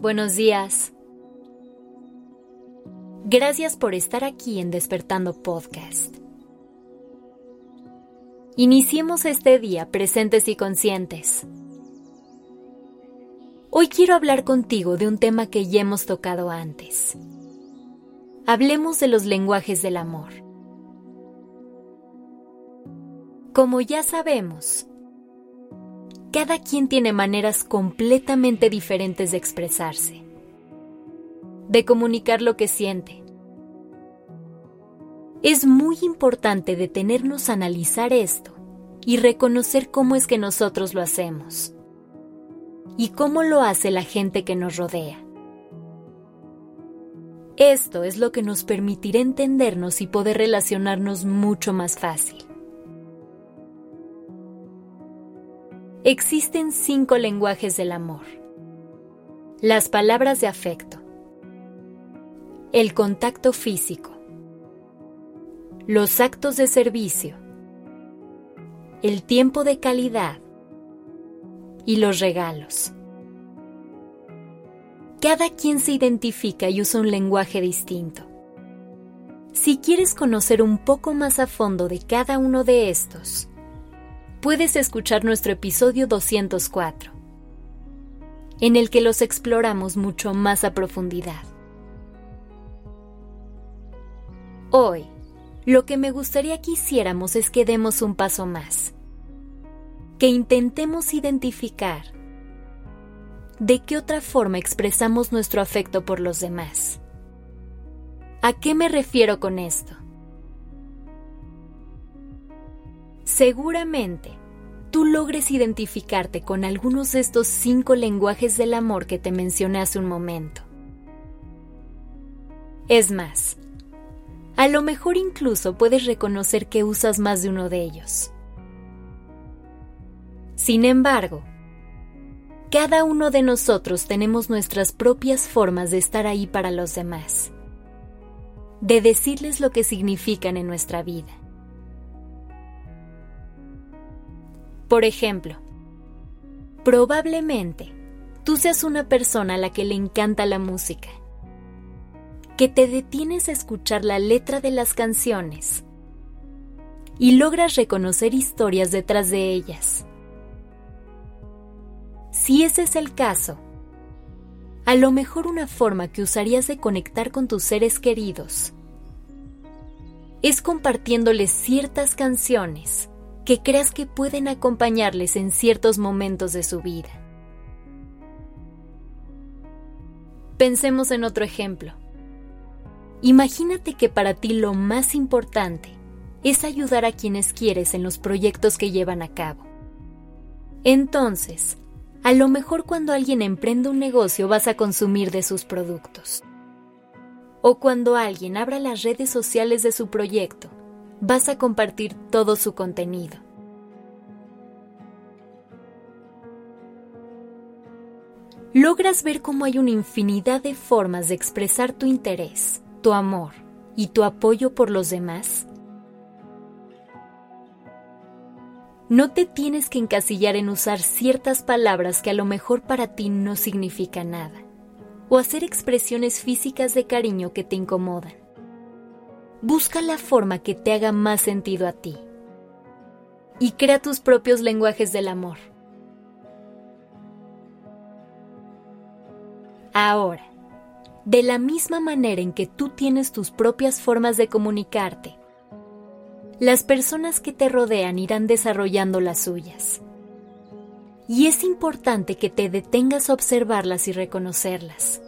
Buenos días. Gracias por estar aquí en Despertando Podcast. Iniciemos este día presentes y conscientes. Hoy quiero hablar contigo de un tema que ya hemos tocado antes. Hablemos de los lenguajes del amor. Como ya sabemos, cada quien tiene maneras completamente diferentes de expresarse, de comunicar lo que siente. Es muy importante detenernos a analizar esto y reconocer cómo es que nosotros lo hacemos y cómo lo hace la gente que nos rodea. Esto es lo que nos permitirá entendernos y poder relacionarnos mucho más fácil. Existen cinco lenguajes del amor. Las palabras de afecto. El contacto físico. Los actos de servicio. El tiempo de calidad. Y los regalos. Cada quien se identifica y usa un lenguaje distinto. Si quieres conocer un poco más a fondo de cada uno de estos, puedes escuchar nuestro episodio 204, en el que los exploramos mucho más a profundidad. Hoy, lo que me gustaría que hiciéramos es que demos un paso más, que intentemos identificar de qué otra forma expresamos nuestro afecto por los demás. ¿A qué me refiero con esto? Seguramente tú logres identificarte con algunos de estos cinco lenguajes del amor que te mencioné hace un momento. Es más, a lo mejor incluso puedes reconocer que usas más de uno de ellos. Sin embargo, cada uno de nosotros tenemos nuestras propias formas de estar ahí para los demás, de decirles lo que significan en nuestra vida. Por ejemplo, probablemente tú seas una persona a la que le encanta la música, que te detienes a escuchar la letra de las canciones y logras reconocer historias detrás de ellas. Si ese es el caso, a lo mejor una forma que usarías de conectar con tus seres queridos es compartiéndoles ciertas canciones que creas que pueden acompañarles en ciertos momentos de su vida. Pensemos en otro ejemplo. Imagínate que para ti lo más importante es ayudar a quienes quieres en los proyectos que llevan a cabo. Entonces, a lo mejor cuando alguien emprende un negocio vas a consumir de sus productos. O cuando alguien abra las redes sociales de su proyecto, vas a compartir todo su contenido. Logras ver cómo hay una infinidad de formas de expresar tu interés, tu amor y tu apoyo por los demás. No te tienes que encasillar en usar ciertas palabras que a lo mejor para ti no significan nada, o hacer expresiones físicas de cariño que te incomodan busca la forma que te haga más sentido a ti y crea tus propios lenguajes del amor. Ahora, de la misma manera en que tú tienes tus propias formas de comunicarte, las personas que te rodean irán desarrollando las suyas. Y es importante que te detengas a observarlas y reconocerlas.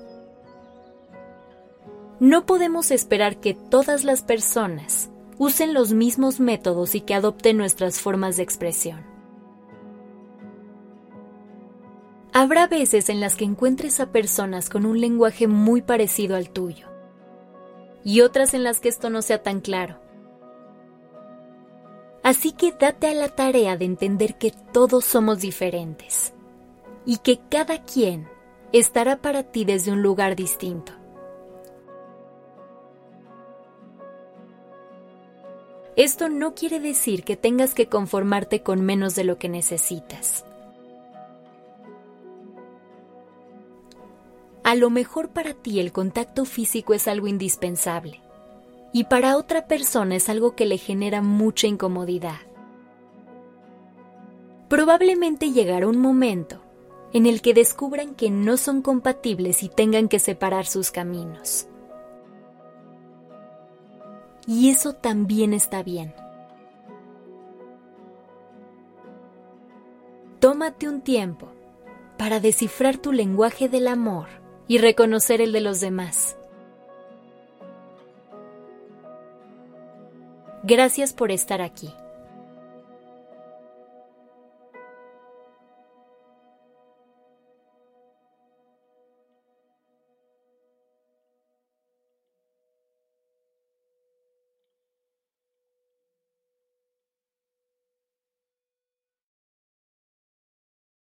No podemos esperar que todas las personas usen los mismos métodos y que adopten nuestras formas de expresión. Habrá veces en las que encuentres a personas con un lenguaje muy parecido al tuyo y otras en las que esto no sea tan claro. Así que date a la tarea de entender que todos somos diferentes y que cada quien estará para ti desde un lugar distinto. Esto no quiere decir que tengas que conformarte con menos de lo que necesitas. A lo mejor para ti el contacto físico es algo indispensable y para otra persona es algo que le genera mucha incomodidad. Probablemente llegará un momento en el que descubran que no son compatibles y tengan que separar sus caminos. Y eso también está bien. Tómate un tiempo para descifrar tu lenguaje del amor y reconocer el de los demás. Gracias por estar aquí.